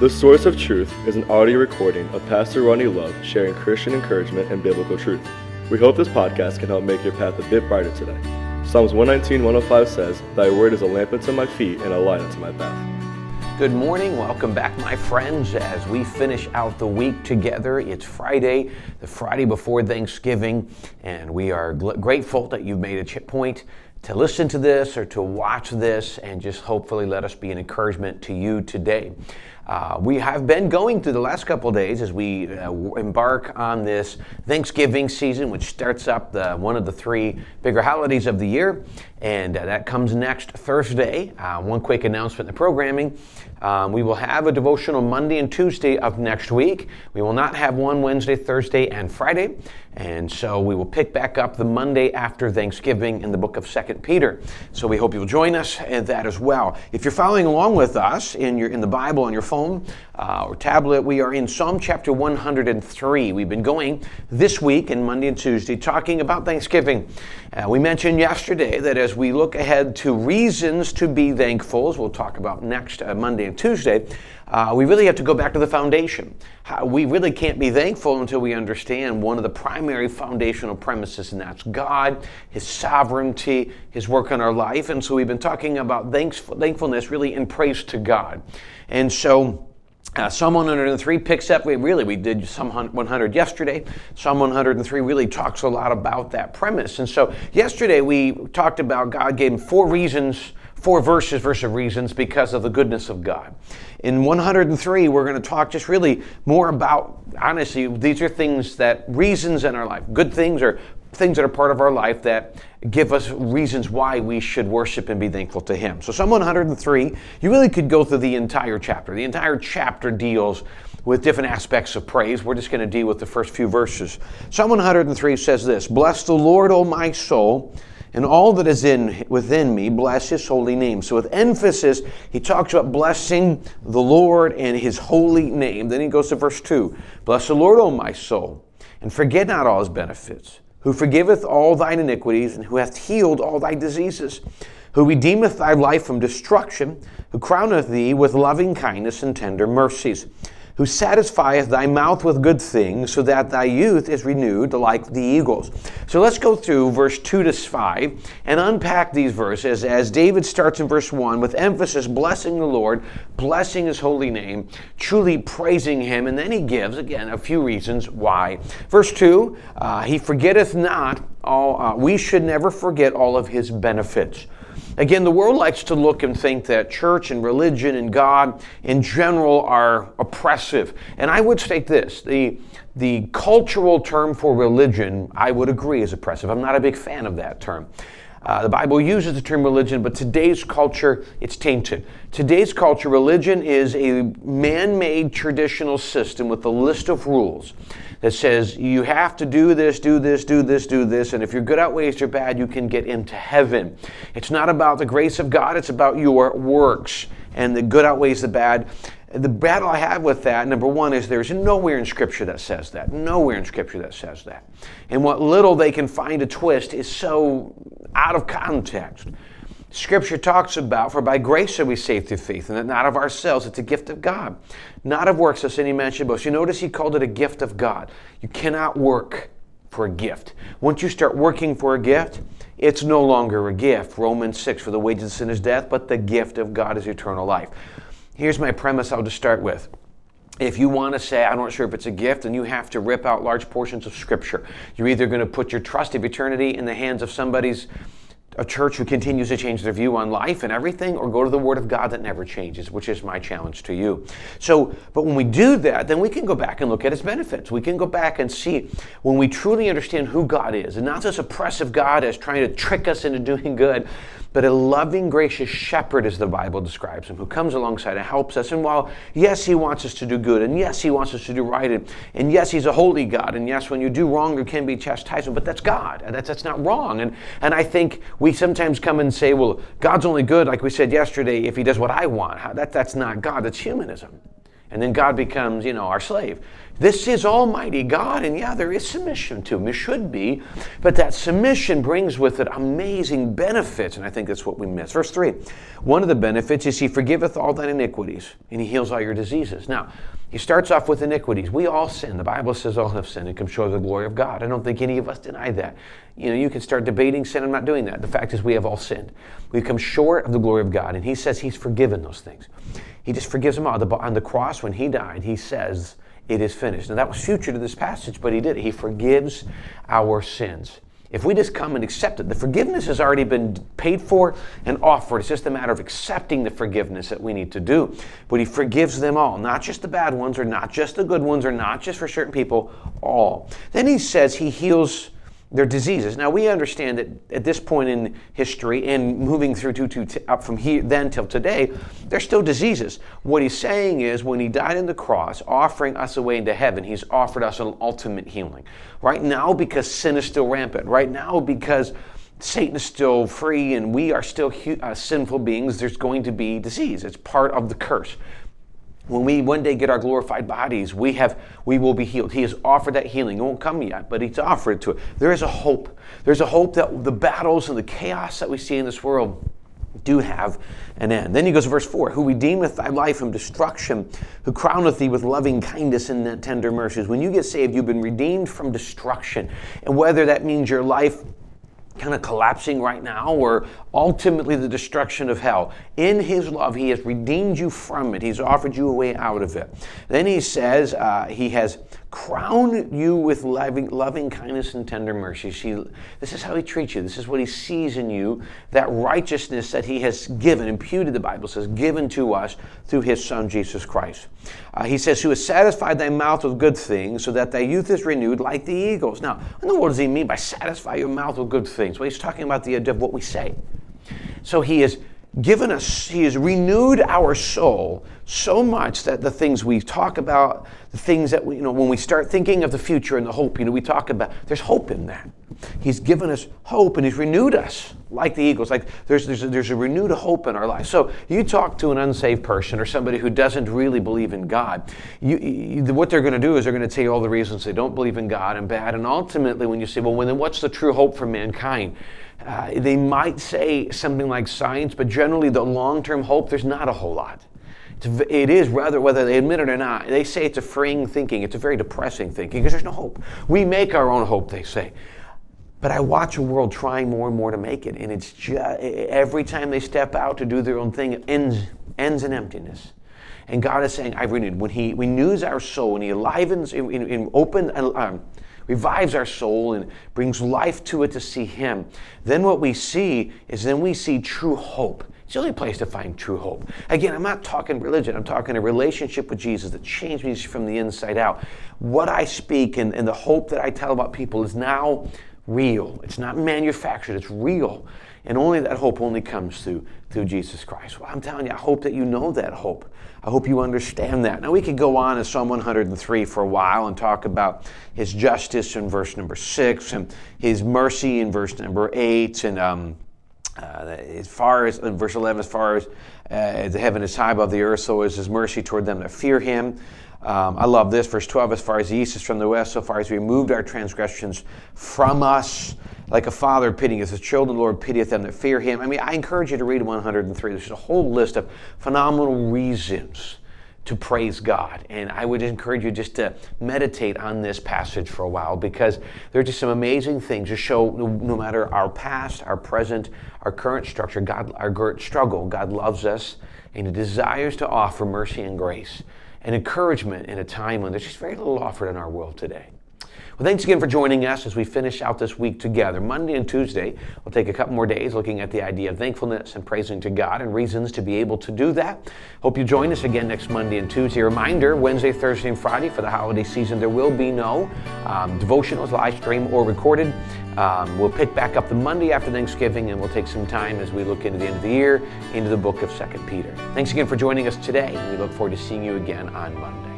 The Source of Truth is an audio recording of Pastor Ronnie Love sharing Christian encouragement and biblical truth. We hope this podcast can help make your path a bit brighter today. Psalms 119, 105 says, Thy word is a lamp unto my feet and a light unto my path. Good morning. Welcome back, my friends, as we finish out the week together. It's Friday, the Friday before Thanksgiving, and we are gl- grateful that you've made a ch- point to listen to this or to watch this and just hopefully let us be an encouragement to you today. Uh, we have been going through the last couple days as we uh, embark on this Thanksgiving season, which starts up the, one of the three bigger holidays of the year, and uh, that comes next Thursday. Uh, one quick announcement in the programming. Um, we will have a devotional Monday and Tuesday of next week. We will not have one Wednesday, Thursday, and Friday. And so we will pick back up the Monday after Thanksgiving in the book of Second Peter. So we hope you'll join us in that as well. If you're following along with us in your in the Bible on your phone uh, or tablet, we are in Psalm chapter 103. We've been going this week and Monday and Tuesday talking about Thanksgiving. Uh, we mentioned yesterday that as we look ahead to reasons to be thankful, as we'll talk about next uh, Monday and Tuesday, uh, we really have to go back to the foundation. How, we really can't be thankful until we understand one of the primary foundational premises, and that's God, His sovereignty, His work in our life. And so we've been talking about thankfulness really in praise to God. And so, uh, Psalm 103 picks up, we really, we did Psalm 100 yesterday. Psalm 103 really talks a lot about that premise. And so, yesterday we talked about God gave him four reasons, four verses, verse of reasons because of the goodness of God. In 103, we're going to talk just really more about, honestly, these are things that, reasons in our life, good things or things that are part of our life that give us reasons why we should worship and be thankful to Him. So, Psalm 103, you really could go through the entire chapter. The entire chapter deals with different aspects of praise. We're just going to deal with the first few verses. Psalm 103 says this Bless the Lord, O my soul and all that is in within me bless his holy name so with emphasis he talks about blessing the lord and his holy name then he goes to verse 2 bless the lord o my soul and forget not all his benefits who forgiveth all thine iniquities, and who hath healed all thy diseases, who redeemeth thy life from destruction, who crowneth thee with loving kindness and tender mercies who satisfieth thy mouth with good things, so that thy youth is renewed like the eagles. So let's go through verse 2 to 5 and unpack these verses as David starts in verse 1 with emphasis blessing the Lord, blessing his holy name, truly praising him, and then he gives, again, a few reasons why. Verse 2 uh, He forgetteth not all, uh, we should never forget all of his benefits. Again, the world likes to look and think that church and religion and God in general are oppressive. And I would state this the, the cultural term for religion, I would agree, is oppressive. I'm not a big fan of that term. Uh, the Bible uses the term religion, but today's culture, it's tainted. Today's culture, religion is a man made traditional system with a list of rules that says you have to do this, do this, do this, do this, and if your good outweighs your bad, you can get into heaven. It's not about the grace of God, it's about your works, and the good outweighs the bad. The battle I have with that, number one, is there's nowhere in Scripture that says that. Nowhere in Scripture that says that. And what little they can find a twist is so out of context. Scripture talks about, for by grace are we saved through faith, and that not of ourselves, it's a gift of God. Not of works, as any man should boast. You notice he called it a gift of God. You cannot work for a gift. Once you start working for a gift, it's no longer a gift. Romans 6, for the wages of sin is death, but the gift of God is eternal life. Here's my premise I'll just start with. If you want to say, I'm not sure if it's a gift, and you have to rip out large portions of Scripture, you're either going to put your trust of eternity in the hands of somebody's a church who continues to change their view on life and everything, or go to the Word of God that never changes, which is my challenge to you. So, but when we do that, then we can go back and look at its benefits. We can go back and see when we truly understand who God is, and not this oppressive God as trying to trick us into doing good, but a loving, gracious shepherd, as the Bible describes him, who comes alongside and helps us. And while, yes, he wants us to do good, and yes, he wants us to do right, and, and yes, he's a holy God, and yes, when you do wrong, there can be chastisement, but that's God, and that's, that's not wrong. And, and I think we sometimes come and say, well, God's only good, like we said yesterday, if he does what I want. That, that's not God, that's humanism. And then God becomes, you know, our slave. This is Almighty God, and yeah, there is submission to Him. It should be, but that submission brings with it amazing benefits, and I think that's what we miss. Verse 3 One of the benefits is He forgiveth all thine iniquities, and He heals all your diseases. Now, He starts off with iniquities. We all sin. The Bible says all have sinned and come short of the glory of God. I don't think any of us deny that. You know, you can start debating sin. I'm not doing that. The fact is, we have all sinned. We've come short of the glory of God, and He says He's forgiven those things. He just forgives them all. On the cross, when He died, He says, it is finished. Now, that was future to this passage, but he did it. He forgives our sins. If we just come and accept it, the forgiveness has already been paid for and offered. It's just a matter of accepting the forgiveness that we need to do. But He forgives them all, not just the bad ones, or not just the good ones, or not just for certain people, all. Then He says He heals their diseases. Now we understand that at this point in history and moving through to, to, to, up from here then till today, there's still diseases. What he's saying is when he died on the cross, offering us a way into heaven, he's offered us an ultimate healing. Right now, because sin is still rampant. Right now, because Satan is still free and we are still uh, sinful beings, there's going to be disease. It's part of the curse when we one day get our glorified bodies, we have we will be healed. He has offered that healing. It won't come yet, but he's offered it to us. There is a hope. There's a hope that the battles and the chaos that we see in this world do have an end. Then he goes to verse 4 Who redeemeth thy life from destruction, who crowneth thee with loving kindness and tender mercies. When you get saved, you've been redeemed from destruction. And whether that means your life kind of collapsing right now or ultimately the destruction of hell. In His love, He has redeemed you from it. He's offered you a way out of it. Then He says uh, He has crowned you with loving, loving kindness and tender mercy. He, this is how He treats you. This is what He sees in you. That righteousness that He has given, imputed, the Bible says, given to us through His Son, Jesus Christ. Uh, he says, Who has satisfied thy mouth with good things, so that thy youth is renewed like the eagles. Now, what does He mean by satisfy your mouth with good things? Well, He's talking about the idea of what we say. So he has given us, he has renewed our soul so much that the things we talk about, the things that we, you know, when we start thinking of the future and the hope, you know, we talk about, there's hope in that. He's given us hope and he's renewed us like the eagles. Like there's, there's, a, there's a renewed hope in our life. So you talk to an unsaved person or somebody who doesn't really believe in God, you, you, what they're going to do is they're going to tell you all the reasons they don't believe in God and bad. And ultimately, when you say, well, then what's the true hope for mankind? Uh, they might say something like science, but generally the long term hope, there's not a whole lot. It's, rather, whether they admit it or not, they say it's a freeing thinking. It's a very depressing thinking because there's no hope. We make our own hope, they say. But I watch a world trying more and more to make it, and it's just every time they step out to do their own thing, it ends, ends in emptiness. And God is saying, I've renewed. When He renews our soul, when He enlivens, in, in, in open, um, revives our soul and brings life to it to see Him, then what we see is then we see true hope. It's the only place to find true hope. Again, I'm not talking religion, I'm talking a relationship with Jesus that changed me from the inside out. What I speak and, and the hope that I tell about people is now real. It's not manufactured, it's real. And only that hope only comes through, through Jesus Christ. Well, I'm telling you, I hope that you know that hope. I hope you understand that. Now, we could go on in Psalm 103 for a while and talk about his justice in verse number 6 and his mercy in verse number 8 and um, uh, as far as in verse 11 as far as uh, the heaven is high above the earth so is his mercy toward them that fear him um, I love this, verse 12, as far as the east is from the west, so far as we removed our transgressions from us, like a father pitying his children, Lord pitieth them that fear him. I mean, I encourage you to read 103. There's a whole list of phenomenal reasons to praise God. And I would encourage you just to meditate on this passage for a while because there are just some amazing things to show no, no matter our past, our present, our current structure, God, our current struggle, God loves us and He desires to offer mercy and grace and encouragement in a time when there's just very little offered in our world today. Well, thanks again for joining us as we finish out this week together. Monday and Tuesday, we'll take a couple more days looking at the idea of thankfulness and praising to God and reasons to be able to do that. Hope you join us again next Monday and Tuesday. Reminder Wednesday, Thursday, and Friday for the holiday season, there will be no um, devotionals, live stream, or recorded. Um, we'll pick back up the Monday after Thanksgiving and we'll take some time as we look into the end of the year into the book of 2 Peter. Thanks again for joining us today, and we look forward to seeing you again on Monday.